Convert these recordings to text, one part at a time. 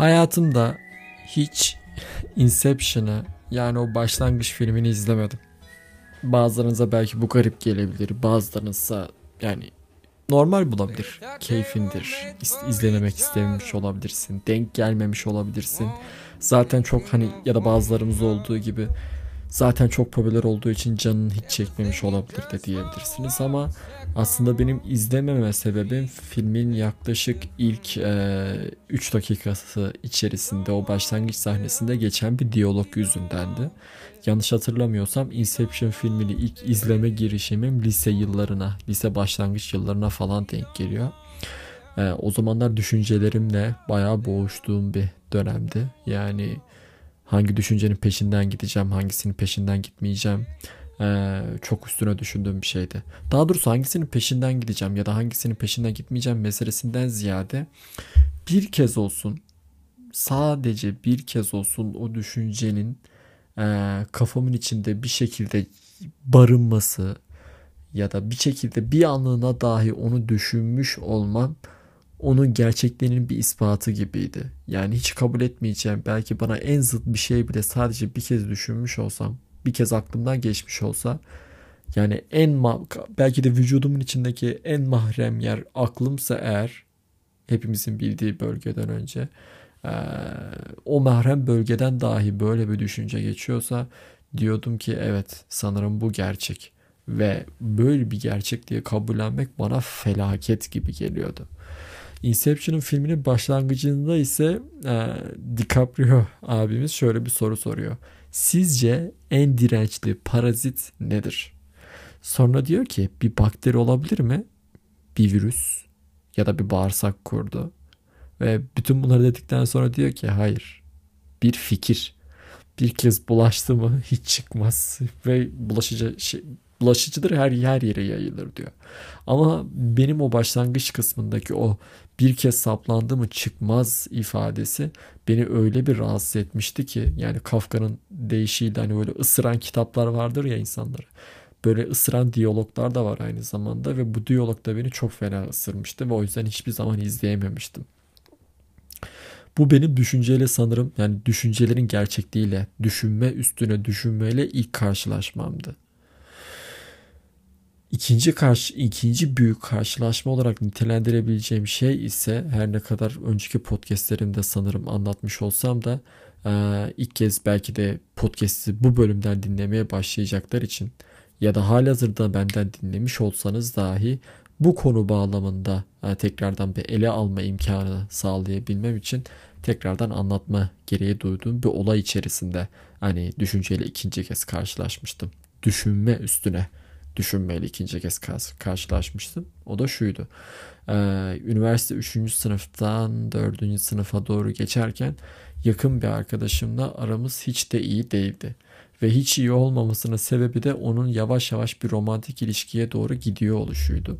Hayatımda hiç Inception'ı yani o başlangıç filmini izlemedim. Bazılarınıza belki bu garip gelebilir. Bazılarınızsa yani normal bulabilir. Keyfindir. İz- izlememek istememiş olabilirsin. Denk gelmemiş olabilirsin. Zaten çok hani ya da bazılarımız olduğu gibi zaten çok popüler olduğu için canın hiç çekmemiş olabilir de diyebilirsiniz ama aslında benim izlememe sebebim filmin yaklaşık ilk 3 e, dakikası içerisinde o başlangıç sahnesinde geçen bir diyalog yüzündendi. Yanlış hatırlamıyorsam Inception filmini ilk izleme girişimim lise yıllarına, lise başlangıç yıllarına falan denk geliyor. E, o zamanlar düşüncelerimle bayağı boğuştuğum bir dönemdi. Yani hangi düşüncenin peşinden gideceğim, hangisinin peşinden gitmeyeceğim ee, çok üstüne düşündüğüm bir şeydi. Daha doğrusu hangisinin peşinden gideceğim ya da hangisinin peşinden gitmeyeceğim meselesinden ziyade bir kez olsun sadece bir kez olsun o düşüncenin e, kafamın içinde bir şekilde barınması ya da bir şekilde bir anlığına dahi onu düşünmüş olmam onun gerçekliğinin bir ispatı gibiydi. Yani hiç kabul etmeyeceğim belki bana en zıt bir şey bile sadece bir kez düşünmüş olsam bir kez aklımdan geçmiş olsa yani en belki de vücudumun içindeki en mahrem yer aklımsa eğer hepimizin bildiği bölgeden önce e, o mahrem bölgeden dahi böyle bir düşünce geçiyorsa diyordum ki evet sanırım bu gerçek ve böyle bir gerçek diye kabullenmek bana felaket gibi geliyordu. Inception'ın filminin başlangıcında ise e, DiCaprio abimiz şöyle bir soru soruyor. Sizce en dirençli parazit nedir? Sonra diyor ki bir bakteri olabilir mi? Bir virüs ya da bir bağırsak kurdu. Ve bütün bunları dedikten sonra diyor ki hayır. Bir fikir. Bir kez bulaştı mı hiç çıkmaz ve bulaşıcı şey, bulaşıcıdır her her yere yayılır diyor. Ama benim o başlangıç kısmındaki o bir kez saplandı mı çıkmaz ifadesi beni öyle bir rahatsız etmişti ki yani Kafka'nın deyişiyle hani böyle ısıran kitaplar vardır ya insanları. Böyle ısıran diyaloglar da var aynı zamanda ve bu diyalog da beni çok fena ısırmıştı ve o yüzden hiçbir zaman izleyememiştim. Bu benim düşünceyle sanırım yani düşüncelerin gerçekliğiyle, düşünme üstüne düşünmeyle ilk karşılaşmamdı. İkinci karşı ikinci büyük karşılaşma olarak nitelendirebileceğim şey ise her ne kadar önceki podcastlerimde sanırım anlatmış olsam da ilk kez belki de podcast'i bu bölümden dinlemeye başlayacaklar için ya da halihazırda benden dinlemiş olsanız dahi bu konu bağlamında tekrardan bir ele alma imkanı sağlayabilmem için tekrardan anlatma gereği duyduğum bir olay içerisinde hani düşünceyle ikinci kez karşılaşmıştım. Düşünme üstüne düşünmeyle ikinci kez karşılaşmıştım. O da şuydu. Ee, üniversite 3. sınıftan 4. sınıfa doğru geçerken yakın bir arkadaşımla aramız hiç de iyi değildi. Ve hiç iyi olmamasının sebebi de onun yavaş yavaş bir romantik ilişkiye doğru gidiyor oluşuydu.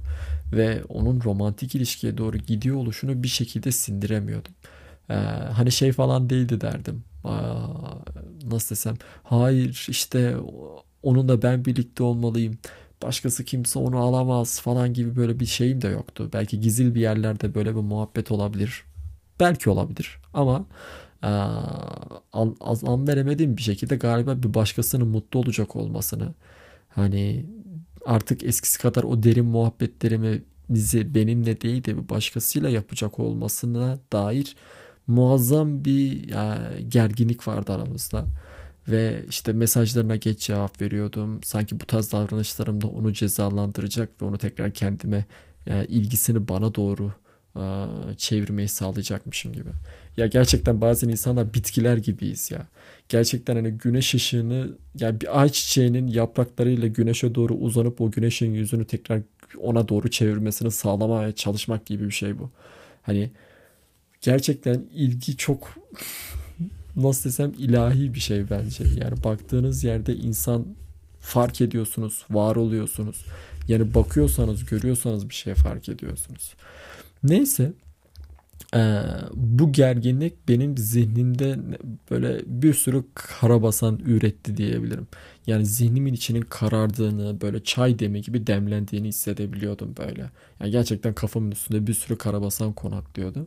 Ve onun romantik ilişkiye doğru gidiyor oluşunu bir şekilde sindiremiyordum. Ee, hani şey falan değildi derdim. Aa, nasıl desem hayır işte onunla ben birlikte olmalıyım başkası kimse onu alamaz falan gibi böyle bir şeyim de yoktu. Belki gizli bir yerlerde böyle bir muhabbet olabilir. Belki olabilir ama e, an veremediğim bir şekilde galiba bir başkasının mutlu olacak olmasını hani artık eskisi kadar o derin muhabbetlerimi bizi benimle değil de bir başkasıyla yapacak olmasına dair muazzam bir ya, gerginlik vardı aramızda ve işte mesajlarına geç cevap veriyordum. Sanki bu tarz davranışlarımda onu cezalandıracak ve onu tekrar kendime yani ilgisini bana doğru çevirmeyi sağlayacakmışım gibi. Ya gerçekten bazen insanlar bitkiler gibiyiz ya. Gerçekten hani güneş ışığını yani bir ay çiçeğinin yapraklarıyla güneşe doğru uzanıp o güneşin yüzünü tekrar ona doğru çevirmesini sağlamaya çalışmak gibi bir şey bu. Hani gerçekten ilgi çok nasıl desem ilahi bir şey bence. Yani baktığınız yerde insan fark ediyorsunuz, var oluyorsunuz. Yani bakıyorsanız, görüyorsanız bir şey fark ediyorsunuz. Neyse Ee, bu gerginlik benim zihnimde böyle bir sürü karabasan üretti diyebilirim. Yani zihnimin içinin karardığını, böyle çay demi gibi demlendiğini hissedebiliyordum böyle. Yani gerçekten kafamın üstünde bir sürü karabasan konaklıyordu.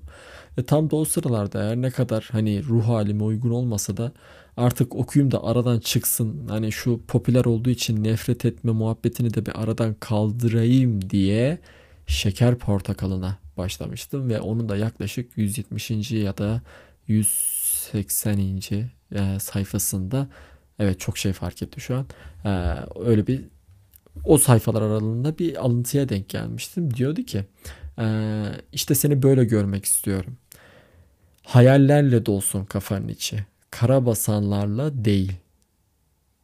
Ve tam da o sıralarda eğer ne kadar hani ruh halime uygun olmasa da artık okuyayım da aradan çıksın. Hani şu popüler olduğu için nefret etme muhabbetini de bir aradan kaldırayım diye Şeker Portakalı'na başlamıştım ve onun da yaklaşık 170. ya da 180. E, sayfasında evet çok şey fark etti şu an. E, öyle bir o sayfalar aralığında bir alıntıya denk gelmiştim. Diyordu ki e, işte seni böyle görmek istiyorum. Hayallerle dolsun kafanın içi. Karabasanlarla değil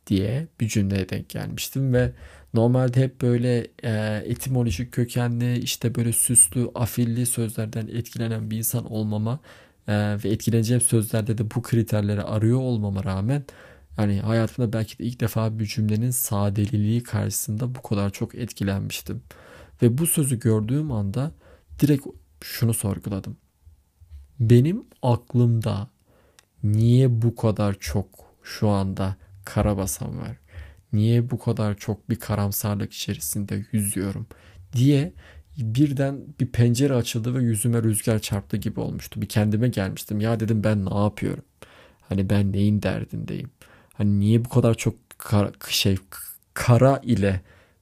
diye bir cümleye denk gelmiştim ve Normalde hep böyle e, etimolojik kökenli işte böyle süslü afilli sözlerden etkilenen bir insan olmama e, ve etkileneceğim sözlerde de bu kriterleri arıyor olmama rağmen hani hayatımda belki de ilk defa bir cümlenin sadeliliği karşısında bu kadar çok etkilenmiştim. Ve bu sözü gördüğüm anda direkt şunu sorguladım. Benim aklımda niye bu kadar çok şu anda karabasan var? Niye bu kadar çok bir karamsarlık içerisinde yüzüyorum diye birden bir pencere açıldı ve yüzüme rüzgar çarptı gibi olmuştu. Bir kendime gelmiştim. Ya dedim ben ne yapıyorum? Hani ben neyin derdindeyim? Hani niye bu kadar çok kara, şey kara ile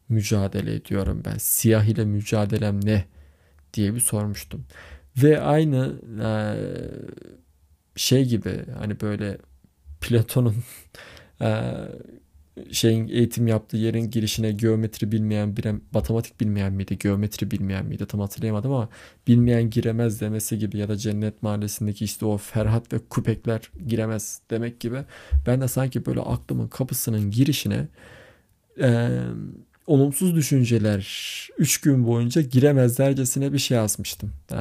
mücadele ediyorum ben? Siyah ile mücadelem ne? diye bir sormuştum. Ve aynı e, şey gibi hani böyle Platon'un e, şeyin eğitim yaptığı yerin girişine geometri bilmeyen bir matematik bilmeyen miydi geometri bilmeyen miydi tam hatırlayamadım ama bilmeyen giremez demesi gibi ya da cennet mahallesindeki işte o Ferhat ve Kupekler giremez demek gibi ben de sanki böyle aklımın kapısının girişine e, olumsuz düşünceler 3 gün boyunca giremezlercesine bir şey asmıştım. E,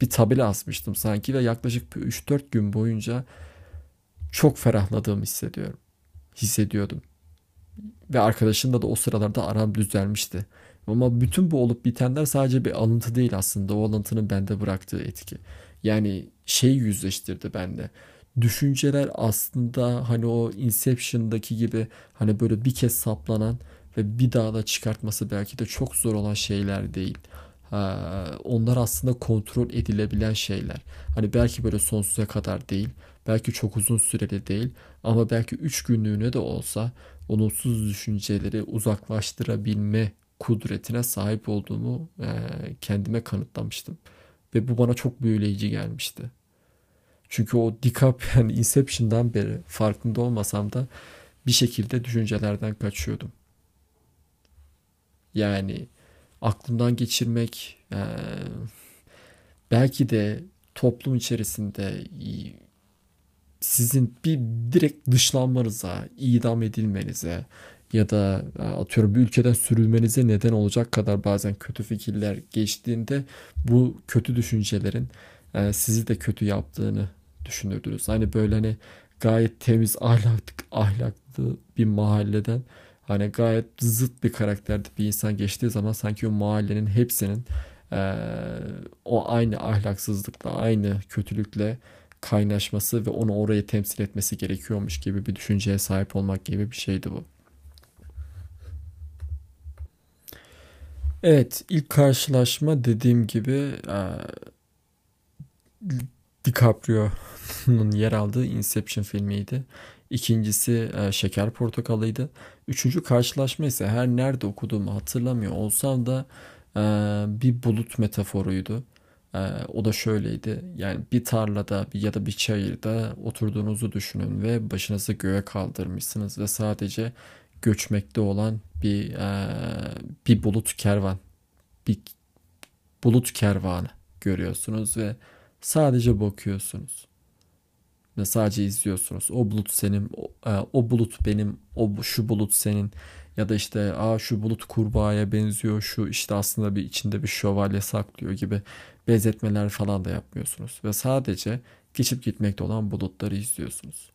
bir tabela asmıştım sanki ve yaklaşık 3-4 gün boyunca çok ferahladığımı hissediyorum hissediyordum. Ve arkadaşımla da o sıralarda aram düzelmişti. Ama bütün bu olup bitenler sadece bir alıntı değil aslında. O alıntının bende bıraktığı etki. Yani şey yüzleştirdi bende. Düşünceler aslında hani o Inception'daki gibi hani böyle bir kez saplanan ve bir daha da çıkartması belki de çok zor olan şeyler değil. onlar aslında kontrol edilebilen şeyler. Hani belki böyle sonsuza kadar değil Belki çok uzun süreli değil ama belki 3 günlüğüne de olsa olumsuz düşünceleri uzaklaştırabilme kudretine sahip olduğumu e, kendime kanıtlamıştım. Ve bu bana çok büyüleyici gelmişti. Çünkü o DiCaprio yani Inception'dan beri farkında olmasam da bir şekilde düşüncelerden kaçıyordum. Yani aklımdan geçirmek e, belki de toplum içerisinde sizin bir direkt dışlanmanıza, idam edilmenize ya da e, atıyorum bir ülkeden sürülmenize neden olacak kadar bazen kötü fikirler geçtiğinde bu kötü düşüncelerin e, sizi de kötü yaptığını düşünürdünüz. Hani böyle hani gayet temiz ahlaklı, ahlaklı bir mahalleden hani gayet zıt bir karakterde bir insan geçtiği zaman sanki o mahallenin hepsinin e, o aynı ahlaksızlıkla, aynı kötülükle kaynaşması ve onu oraya temsil etmesi gerekiyormuş gibi bir düşünceye sahip olmak gibi bir şeydi bu. Evet ilk karşılaşma dediğim gibi e, DiCaprio'nun yer aldığı Inception filmiydi. İkincisi e, Şeker Portakalıydı. Üçüncü karşılaşma ise her nerede okuduğumu hatırlamıyor olsam da e, bir bulut metaforuydu. Ee, o da şöyleydi. Yani bir tarlada ya da bir çayırda oturduğunuzu düşünün ve başınızı göğe kaldırmışsınız ve sadece göçmekte olan bir e, bir bulut kervan, bir bulut kervanı görüyorsunuz ve sadece bakıyorsunuz ve sadece izliyorsunuz. O bulut senin, o, e, o bulut benim, o şu bulut senin ya da işte aa şu bulut kurbağaya benziyor, şu işte aslında bir içinde bir şövalye saklıyor gibi benzetmeler falan da yapmıyorsunuz ve sadece geçip gitmekte olan bulutları izliyorsunuz.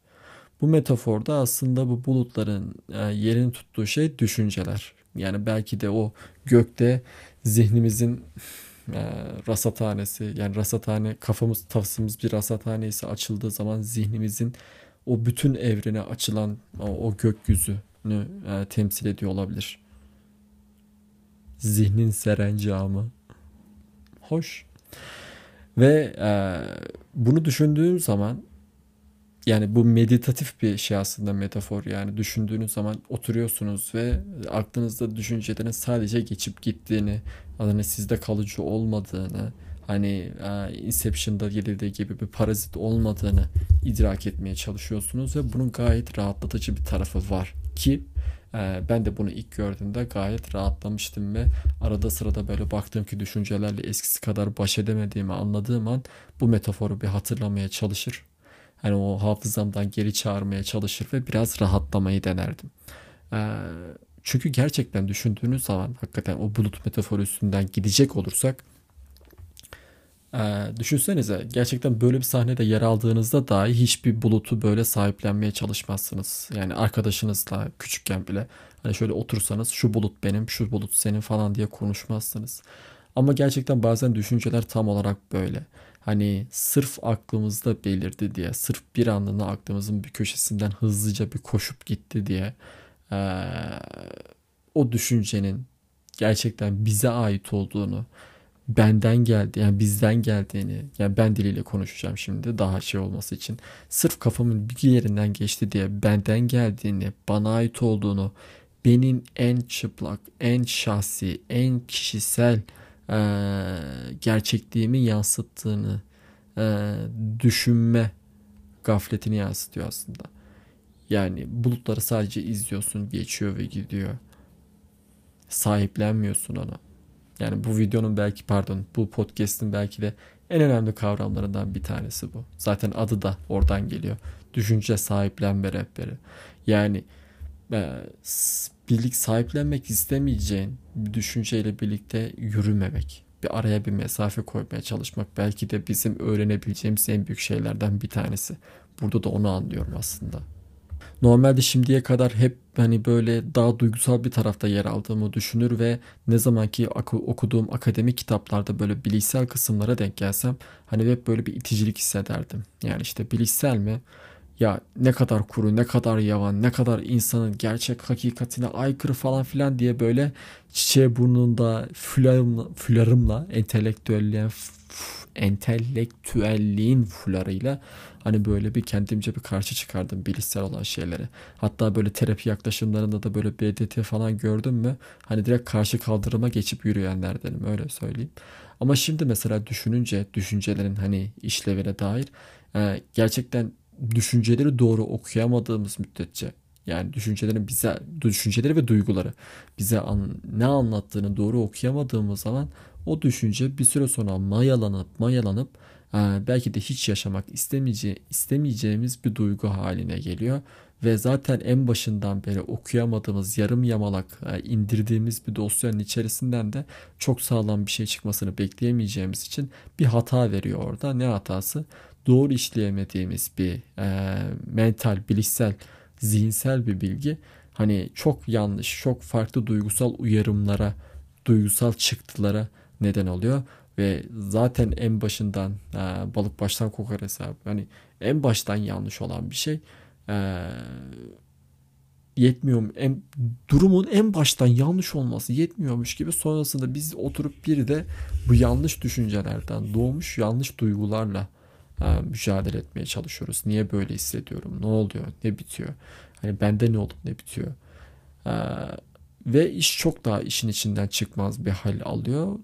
Bu metaforda aslında bu bulutların e, yerini tuttuğu şey düşünceler. Yani belki de o gökte zihnimizin e, rasathanesi yani rasathane kafamız tafsımız bir rasathane ise açıldığı zaman zihnimizin o bütün evrene açılan o, o gökyüzünü e, temsil ediyor olabilir. Zihnin serencamı. Hoş. Ve e, bunu düşündüğüm zaman yani bu meditatif bir şey aslında metafor yani düşündüğünüz zaman oturuyorsunuz ve aklınızda düşüncelerin sadece geçip gittiğini hani sizde kalıcı olmadığını hani e, Inception'da geldiği gibi bir parazit olmadığını idrak etmeye çalışıyorsunuz ve bunun gayet rahatlatıcı bir tarafı var ki e, ben de bunu ilk gördüğümde gayet rahatlamıştım ve arada sırada böyle baktığım ki düşüncelerle eskisi kadar baş edemediğimi anladığım an bu metaforu bir hatırlamaya çalışır hani o hafızamdan geri çağırmaya çalışır ve biraz rahatlamayı denerdim. Ee, çünkü gerçekten düşündüğünüz zaman hakikaten o bulut metaforu üstünden gidecek olursak ee, düşünsenize gerçekten böyle bir sahnede yer aldığınızda dahi hiçbir bulutu böyle sahiplenmeye çalışmazsınız. Yani arkadaşınızla küçükken bile hani şöyle otursanız şu bulut benim, şu bulut senin falan diye konuşmazsınız. Ama gerçekten bazen düşünceler tam olarak böyle. Hani sırf aklımızda belirdi diye, sırf bir anlığına aklımızın bir köşesinden hızlıca bir koşup gitti diye ee, o düşüncenin gerçekten bize ait olduğunu, benden geldi yani bizden geldiğini yani ben diliyle konuşacağım şimdi daha şey olması için sırf kafamın bir yerinden geçti diye benden geldiğini bana ait olduğunu benim en çıplak en şahsi en kişisel e, gerçekliğimi yansıttığını e, düşünme gafletini yansıtıyor aslında. Yani bulutları sadece izliyorsun, geçiyor ve gidiyor. Sahiplenmiyorsun ona. Yani bu videonun belki pardon bu podcast'in belki de en önemli kavramlarından bir tanesi bu. Zaten adı da oradan geliyor. Düşünce sahiplenme rehberi. Yani e, birlik sahiplenmek istemeyeceğin bir düşünceyle birlikte yürümemek. Bir araya bir mesafe koymaya çalışmak belki de bizim öğrenebileceğimiz en büyük şeylerden bir tanesi. Burada da onu anlıyorum aslında. Normalde şimdiye kadar hep hani böyle daha duygusal bir tarafta yer aldığımı düşünür ve ne zamanki okuduğum akademik kitaplarda böyle bilişsel kısımlara denk gelsem hani hep böyle bir iticilik hissederdim. Yani işte bilişsel mi? ya ne kadar kuru, ne kadar yavan, ne kadar insanın gerçek hakikatine aykırı falan filan diye böyle çiçeğe burnunda fularımla, fularımla entelektüelliğin entelektüelliğin fularıyla hani böyle bir kendimce bir karşı çıkardım bilişsel olan şeylere. Hatta böyle terapi yaklaşımlarında da böyle BDT falan gördüm mü hani direkt karşı kaldırıma geçip yürüyenlerdenim öyle söyleyeyim. Ama şimdi mesela düşününce düşüncelerin hani işlevine dair gerçekten düşünceleri doğru okuyamadığımız müddetçe yani düşüncelerin bize düşünceleri ve duyguları bize an, ne anlattığını doğru okuyamadığımız zaman o düşünce bir süre sonra mayalanıp mayalanıp e, belki de hiç yaşamak istemeyece istemeyeceğimiz bir duygu haline geliyor ve zaten en başından beri okuyamadığımız yarım yamalak e, indirdiğimiz bir dosyanın içerisinden de çok sağlam bir şey çıkmasını bekleyemeyeceğimiz için bir hata veriyor orada. Ne hatası? doğru işleyemediğimiz bir e, mental, bilişsel, zihinsel bir bilgi hani çok yanlış, çok farklı duygusal uyarımlara, duygusal çıktılara neden oluyor ve zaten en başından e, balık baştan kokar hesabı. Hani en baştan yanlış olan bir şey e, yetmiyor en durumun en baştan yanlış olması yetmiyormuş gibi sonrasında biz oturup bir de bu yanlış düşüncelerden doğmuş yanlış duygularla mücadele etmeye çalışıyoruz. Niye böyle hissediyorum? Ne oluyor? Ne bitiyor? Hani bende ne olup ne bitiyor? Ve iş çok daha işin içinden çıkmaz bir hal alıyor.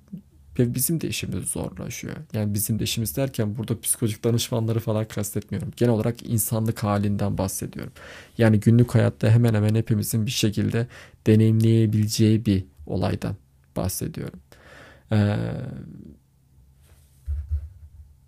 Ve bizim de işimiz zorlaşıyor. Yani bizim de işimiz derken burada psikolojik danışmanları falan kastetmiyorum. Genel olarak insanlık halinden bahsediyorum. Yani günlük hayatta hemen hemen hepimizin bir şekilde deneyimleyebileceği bir olaydan bahsediyorum. Ee,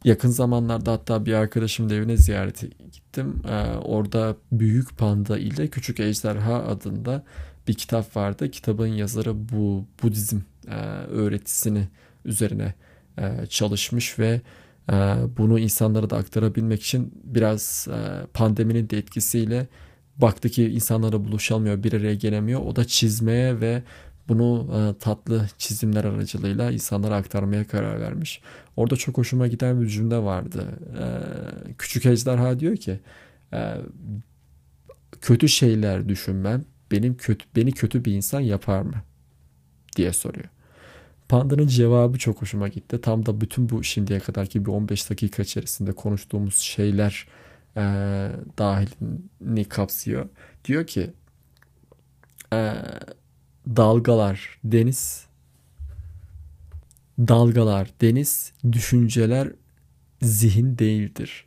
Yakın zamanlarda hatta bir arkadaşımın evine ziyarete gittim. Ee, orada Büyük Panda ile Küçük Ejderha adında bir kitap vardı. Kitabın yazarı bu Budizm e, öğretisini üzerine e, çalışmış ve e, bunu insanlara da aktarabilmek için biraz e, pandeminin de etkisiyle baktı ki insanlara buluşamıyor, bir araya gelemiyor. O da çizmeye ve bunu e, tatlı çizimler aracılığıyla insanlara aktarmaya karar vermiş. Orada çok hoşuma giden bir cümle vardı. E, Küçük Ejderha diyor ki e, kötü şeyler düşünmem benim kötü beni kötü bir insan yapar mı diye soruyor. Panda'nın cevabı çok hoşuma gitti. Tam da bütün bu şimdiye kadarki bir 15 dakika içerisinde konuştuğumuz şeyler e, dahilini kapsıyor. Diyor ki e, dalgalar deniz dalgalar deniz düşünceler zihin değildir.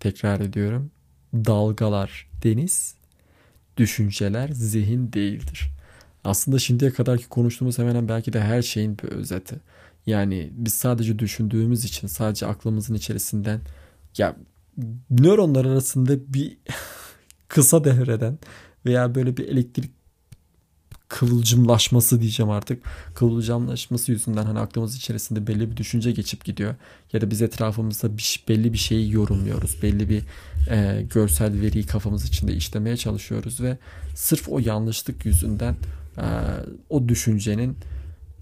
Tekrar ediyorum. Dalgalar deniz düşünceler zihin değildir. Aslında şimdiye kadarki konuştuğumuz hemen belki de her şeyin bir özeti. Yani biz sadece düşündüğümüz için sadece aklımızın içerisinden ya nöronlar arasında bir kısa devreden veya böyle bir elektrik kıvılcımlaşması diyeceğim artık. Kıvılcımlaşması yüzünden hani aklımız içerisinde belli bir düşünce geçip gidiyor. Ya da biz etrafımızda bir, belli bir şeyi yorumluyoruz. Belli bir e, görsel veriyi kafamız içinde işlemeye çalışıyoruz ve sırf o yanlışlık yüzünden e, o düşüncenin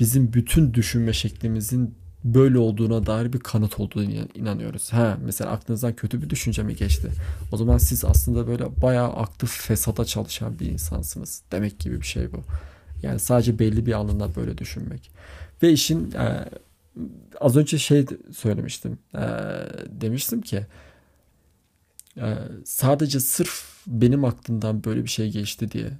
bizim bütün düşünme şeklimizin böyle olduğuna dair bir kanıt olduğunu inanıyoruz. Ha mesela aklınızdan kötü bir düşünce mi geçti? O zaman siz aslında böyle bayağı aklı fesata çalışan bir insansınız. Demek gibi bir şey bu. Yani sadece belli bir anında böyle düşünmek. Ve işin e, az önce şey söylemiştim. E, demiştim ki e, sadece sırf benim aklımdan böyle bir şey geçti diye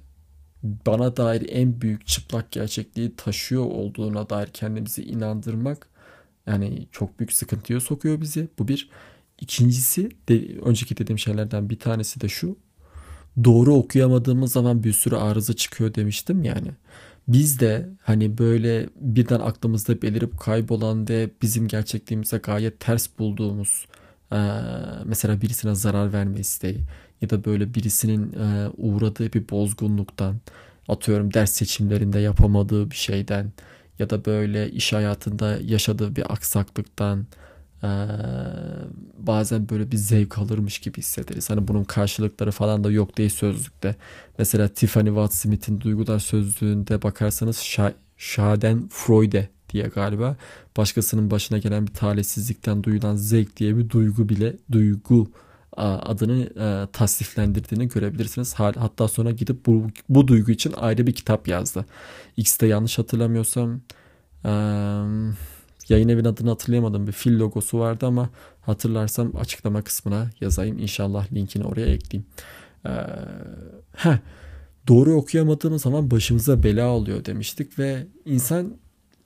bana dair en büyük çıplak gerçekliği taşıyor olduğuna dair kendimizi inandırmak yani çok büyük sıkıntıya sokuyor bizi. Bu bir. İkincisi de, önceki dediğim şeylerden bir tanesi de şu. Doğru okuyamadığımız zaman bir sürü arıza çıkıyor demiştim yani. Biz de hani böyle birden aklımızda belirip kaybolan ve bizim gerçekliğimize gayet ters bulduğumuz mesela birisine zarar verme isteği ya da böyle birisinin uğradığı bir bozgunluktan atıyorum ders seçimlerinde yapamadığı bir şeyden ya da böyle iş hayatında yaşadığı bir aksaklıktan e, bazen böyle bir zevk alırmış gibi hissederiz. Hani bunun karşılıkları falan da yok değil sözlükte. Mesela Tiffany Watt Smith'in duygular sözlüğünde bakarsanız Schaden Freude diye galiba başkasının başına gelen bir talihsizlikten duyulan zevk diye bir duygu bile duygu adını e, tasniflendirdiğini görebilirsiniz. Hatta sonra gidip bu, bu duygu için ayrı bir kitap yazdı. X'te yanlış hatırlamıyorsam yayın evin adını hatırlayamadım. Bir fil logosu vardı ama hatırlarsam açıklama kısmına yazayım. İnşallah linkini oraya ekleyeyim. E, heh, doğru okuyamadığımız zaman başımıza bela oluyor demiştik ve insan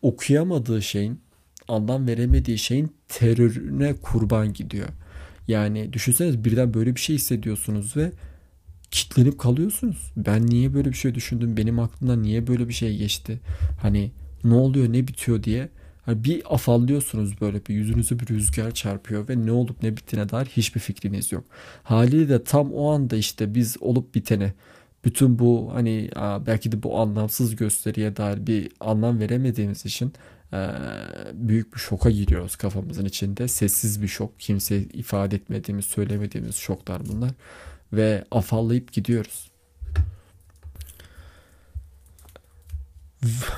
okuyamadığı şeyin anlam veremediği şeyin terörüne kurban gidiyor. Yani düşünseniz birden böyle bir şey hissediyorsunuz ve kitlenip kalıyorsunuz. Ben niye böyle bir şey düşündüm? Benim aklımdan niye böyle bir şey geçti? Hani ne oluyor ne bitiyor diye hani bir afallıyorsunuz böyle bir yüzünüze bir rüzgar çarpıyor ve ne olup ne bittiğine dair hiçbir fikriniz yok. Haliyle de tam o anda işte biz olup bitene bütün bu hani belki de bu anlamsız gösteriye dair bir anlam veremediğimiz için büyük bir şoka giriyoruz kafamızın içinde. Sessiz bir şok. Kimse ifade etmediğimiz, söylemediğimiz şoklar bunlar. Ve afallayıp gidiyoruz.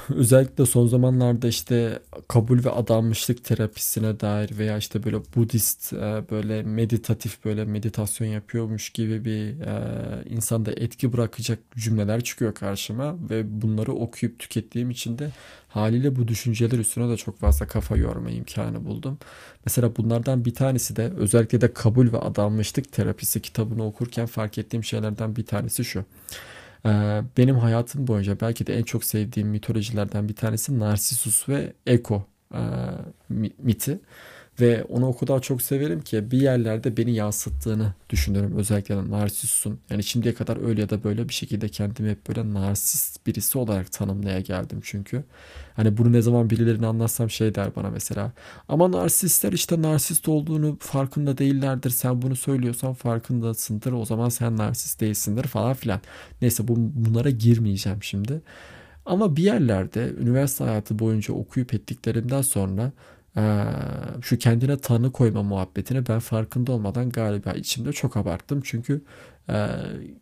Özellikle son zamanlarda işte kabul ve adanmışlık terapisine dair veya işte böyle Budist e, böyle meditatif böyle meditasyon yapıyormuş gibi bir e, insanda etki bırakacak cümleler çıkıyor karşıma ve bunları okuyup tükettiğim için de haliyle bu düşünceler üstüne de çok fazla kafa yorma imkanı buldum. Mesela bunlardan bir tanesi de özellikle de kabul ve adanmışlık terapisi kitabını okurken fark ettiğim şeylerden bir tanesi şu. Ee, benim hayatım boyunca belki de en çok sevdiğim mitolojilerden bir tanesi Narsisus ve Eko e, miti. Ve onu o kadar çok severim ki bir yerlerde beni yansıttığını düşünüyorum. Özellikle narsissun. Yani şimdiye kadar öyle ya da böyle bir şekilde kendimi hep böyle narsist birisi olarak tanımlaya geldim çünkü. Hani bunu ne zaman birilerine anlatsam şey der bana mesela. Ama narsistler işte narsist olduğunu farkında değillerdir. Sen bunu söylüyorsan farkındasındır. O zaman sen narsist değilsindir falan filan. Neyse bu, bunlara girmeyeceğim şimdi. Ama bir yerlerde üniversite hayatı boyunca okuyup ettiklerimden sonra şu kendine tanı koyma muhabbetini ben farkında olmadan galiba içimde çok abarttım. Çünkü e,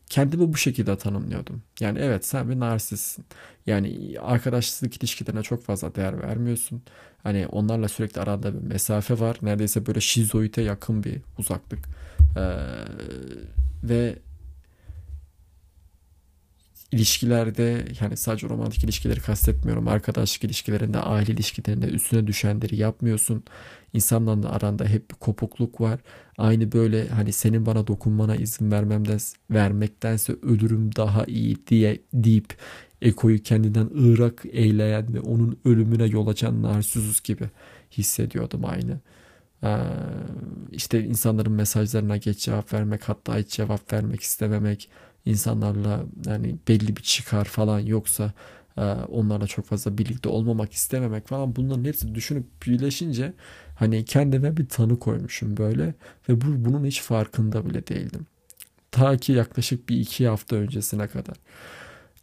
kendimi bu şekilde tanımlıyordum. Yani evet sen bir narsistsin. Yani arkadaşlık ilişkilerine çok fazla değer vermiyorsun. Hani onlarla sürekli aranda bir mesafe var. Neredeyse böyle şizoide yakın bir uzaklık. Ee, ve ilişkilerde yani sadece romantik ilişkileri kastetmiyorum. Arkadaşlık ilişkilerinde, aile ilişkilerinde üstüne düşenleri yapmıyorsun. İnsanlarla aranda hep bir kopukluk var. Aynı böyle hani senin bana dokunmana izin vermemden vermektense ölürüm daha iyi diye deyip Eko'yu kendinden ırak eyleyen ve onun ölümüne yol açan Narsisus gibi hissediyordum aynı. Ee, işte insanların mesajlarına geç cevap vermek hatta hiç cevap vermek istememek insanlarla yani belli bir çıkar falan yoksa e, onlarla çok fazla birlikte olmamak istememek falan bunların hepsi düşünüp birleşince hani kendime bir tanı koymuşum böyle ve bu bunun hiç farkında bile değildim. Ta ki yaklaşık bir iki hafta öncesine kadar.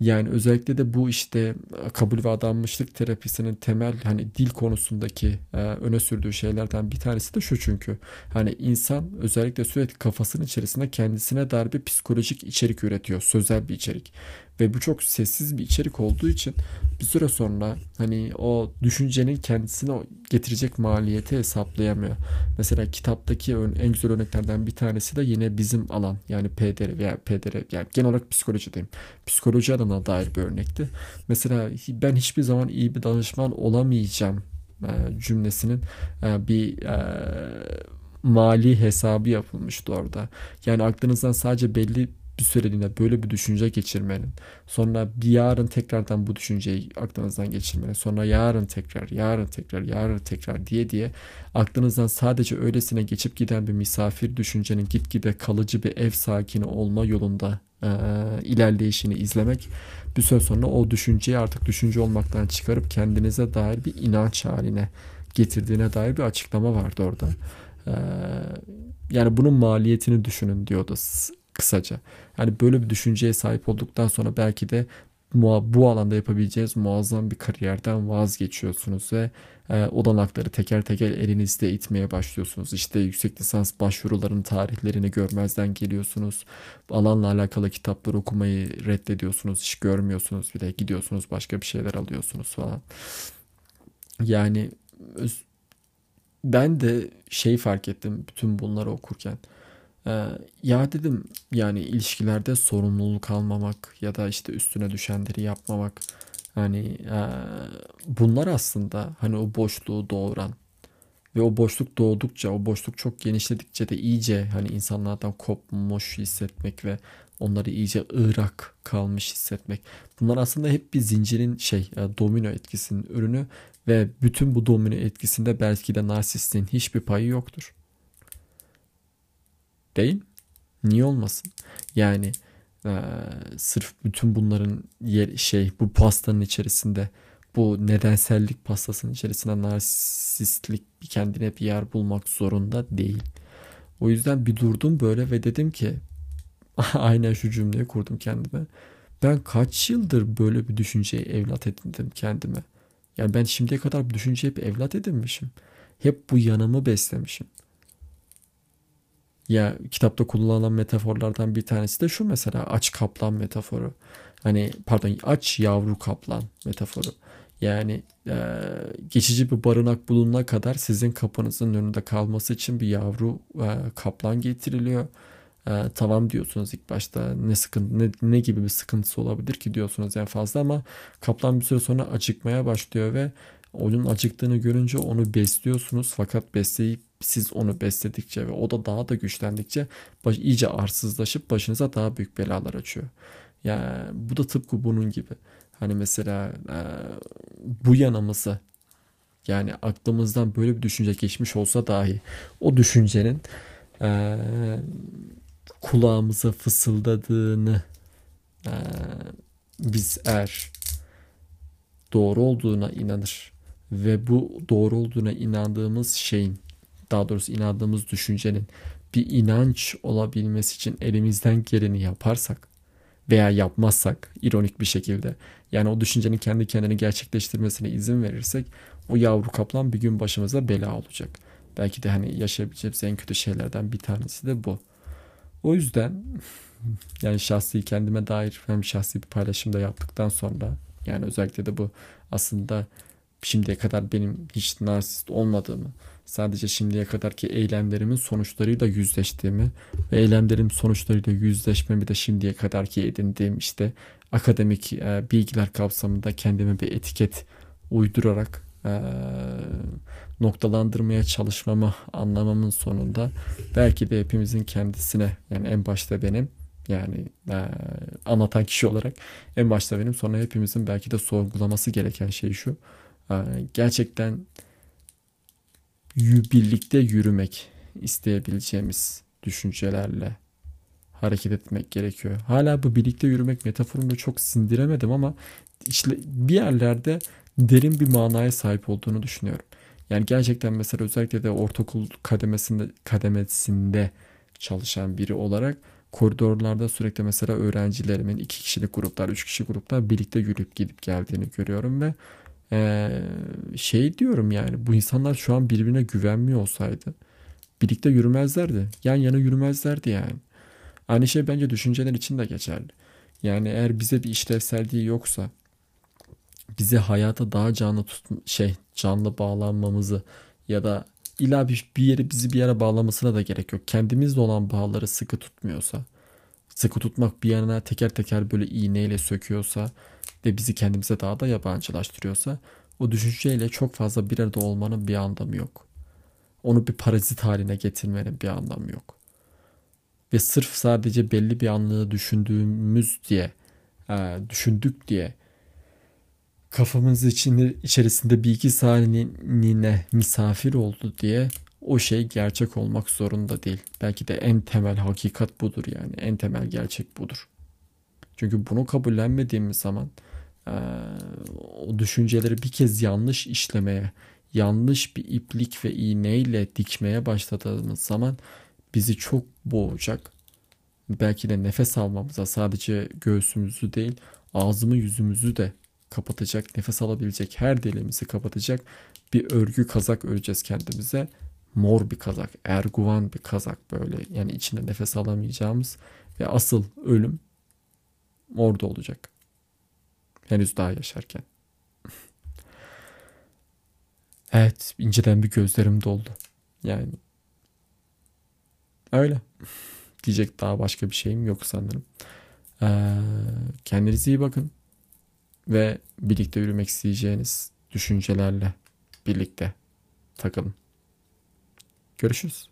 Yani özellikle de bu işte e, kabul ve adanmışlık terapisinin temel hani dil konusundaki e, öne sürdüğü şeylerden bir tanesi de şu çünkü hani insan özellikle sürekli kafasının içerisinde kendisine dair bir psikolojik içerik üretiyor, sözel bir içerik. Ve bu çok sessiz bir içerik olduğu için bir süre sonra hani o düşüncenin kendisine getirecek maliyeti hesaplayamıyor. Mesela kitaptaki en güzel örneklerden bir tanesi de yine bizim alan yani PDR veya PDR yani genel olarak psikoloji diyeyim. Psikoloji alanına dair bir örnekti. Mesela ben hiçbir zaman iyi bir danışman olamayacağım e, cümlesinin e, bir e, mali hesabı yapılmıştı orada. Yani aklınızdan sadece belli bir süreliğine böyle bir düşünce geçirmenin, sonra bir yarın tekrardan bu düşünceyi aklınızdan geçirmenin, sonra yarın tekrar, yarın tekrar, yarın tekrar diye diye aklınızdan sadece öylesine geçip giden bir misafir düşüncenin gitgide kalıcı bir ev sakini olma yolunda e, ilerleyişini izlemek bir süre sonra o düşünceyi artık düşünce olmaktan çıkarıp kendinize dair bir inanç haline getirdiğine dair bir açıklama vardı orada. Ee, yani bunun maliyetini düşünün diyordu kısaca. Yani böyle bir düşünceye sahip olduktan sonra belki de bu alanda yapabileceğiniz muazzam bir kariyerden vazgeçiyorsunuz ve e, olanakları teker teker elinizde itmeye başlıyorsunuz. İşte yüksek lisans başvurularının tarihlerini görmezden geliyorsunuz. Alanla alakalı kitaplar okumayı reddediyorsunuz. Hiç görmüyorsunuz bile. Gidiyorsunuz başka bir şeyler alıyorsunuz falan. Yani ben de şey fark ettim bütün bunları okurken. Ee, ya dedim yani ilişkilerde sorumluluk almamak ya da işte üstüne düşenleri yapmamak hani e, bunlar aslında hani o boşluğu doğuran ve o boşluk doğdukça o boşluk çok genişledikçe de iyice hani insanlardan kopmuş hissetmek ve onları iyice ırak kalmış hissetmek. Bunlar aslında hep bir zincirin şey e, domino etkisinin ürünü ve bütün bu domino etkisinde belki de narsistin hiçbir payı yoktur. Değil. Niye olmasın? Yani e, sırf bütün bunların yer, şey bu pastanın içerisinde bu nedensellik pastasının içerisinde narsistlik kendine bir yer bulmak zorunda değil. O yüzden bir durdum böyle ve dedim ki aynen şu cümleyi kurdum kendime. Ben kaç yıldır böyle bir düşünceyi evlat edindim kendime. Yani ben şimdiye kadar bu düşünceyi hep evlat edinmişim. Hep bu yanımı beslemişim. Ya kitapta kullanılan metaforlardan bir tanesi de şu mesela aç kaplan metaforu. Hani pardon aç yavru kaplan metaforu. Yani e, geçici bir barınak bulunana kadar sizin kapınızın önünde kalması için bir yavru e, kaplan getiriliyor. E, tamam diyorsunuz ilk başta ne sıkıntı ne, ne gibi bir sıkıntısı olabilir ki diyorsunuz en fazla ama kaplan bir süre sonra acıkmaya başlıyor ve onun acıktığını görünce onu besliyorsunuz fakat besleyip siz onu besledikçe ve o da daha da güçlendikçe baş, iyice arsızlaşıp başınıza daha büyük belalar açıyor. Yani bu da tıpkı bunun gibi. Hani mesela e, bu yanımızı yani aklımızdan böyle bir düşünce geçmiş olsa dahi o düşüncenin e, kulağımıza fısıldadığını e, biz eğer doğru olduğuna inanır ve bu doğru olduğuna inandığımız şeyin daha doğrusu inandığımız düşüncenin bir inanç olabilmesi için elimizden geleni yaparsak veya yapmazsak ironik bir şekilde yani o düşüncenin kendi kendini gerçekleştirmesine izin verirsek o yavru kaplan bir gün başımıza bela olacak. Belki de hani yaşayabileceğimiz en kötü şeylerden bir tanesi de bu. O yüzden yani şahsi kendime dair hem şahsi bir paylaşım da yaptıktan sonra yani özellikle de bu aslında şimdiye kadar benim hiç narsist olmadığımı sadece şimdiye kadarki eylemlerimin sonuçlarıyla yüzleştiğimi ve eylemlerim sonuçlarıyla yüzleşmemi de şimdiye kadarki edindiğim işte akademik e, bilgiler kapsamında kendime bir etiket uydurarak e, noktalandırmaya çalışmamı anlamamın sonunda belki de hepimizin kendisine yani en başta benim yani e, anlatan kişi olarak en başta benim sonra hepimizin belki de sorgulaması gereken şey şu. E, gerçekten birlikte yürümek isteyebileceğimiz düşüncelerle hareket etmek gerekiyor. Hala bu birlikte yürümek metaforunu çok sindiremedim ama işte bir yerlerde derin bir manaya sahip olduğunu düşünüyorum. Yani gerçekten mesela özellikle de ortaokul kademesinde kademesinde çalışan biri olarak koridorlarda sürekli mesela öğrencilerimin iki kişilik gruplar, üç kişi gruplar birlikte yürüyüp gidip geldiğini görüyorum ve ee, şey diyorum yani bu insanlar şu an birbirine güvenmiyor olsaydı birlikte yürümezlerdi. Yan yana yürümezlerdi yani. Aynı şey bence düşünceler için de geçerli. Yani eğer bize bir işlevselliği yoksa bizi hayata daha canlı tut şey canlı bağlanmamızı ya da illa bir, bir yere bizi bir yere bağlamasına da gerek yok. Kendimizle olan bağları sıkı tutmuyorsa, sıkı tutmak bir yana teker teker böyle iğneyle söküyorsa ve bizi kendimize daha da yabancılaştırıyorsa o düşünceyle çok fazla bir arada olmanın bir anlamı yok. Onu bir parazit haline getirmenin bir anlamı yok. Ve sırf sadece belli bir anlığı düşündüğümüz diye, düşündük diye kafamız içinde içerisinde bir iki saniyene misafir oldu diye o şey gerçek olmak zorunda değil. Belki de en temel hakikat budur yani. En temel gerçek budur. Çünkü bunu kabullenmediğimiz zaman o düşünceleri bir kez yanlış işlemeye, yanlış bir iplik ve iğneyle dikmeye başladığımız zaman bizi çok boğacak. Belki de nefes almamıza sadece göğsümüzü değil ağzımı yüzümüzü de kapatacak, nefes alabilecek her deliğimizi kapatacak bir örgü kazak öreceğiz kendimize. Mor bir kazak, erguvan bir kazak böyle. Yani içinde nefes alamayacağımız ve asıl ölüm orada olacak. Henüz daha yaşarken. evet, inceden bir gözlerim doldu. Yani öyle. Diyecek daha başka bir şeyim yok sanırım. Ee, kendinize iyi bakın ve birlikte yürümek isteyeceğiniz düşüncelerle birlikte takılın. Görüşürüz.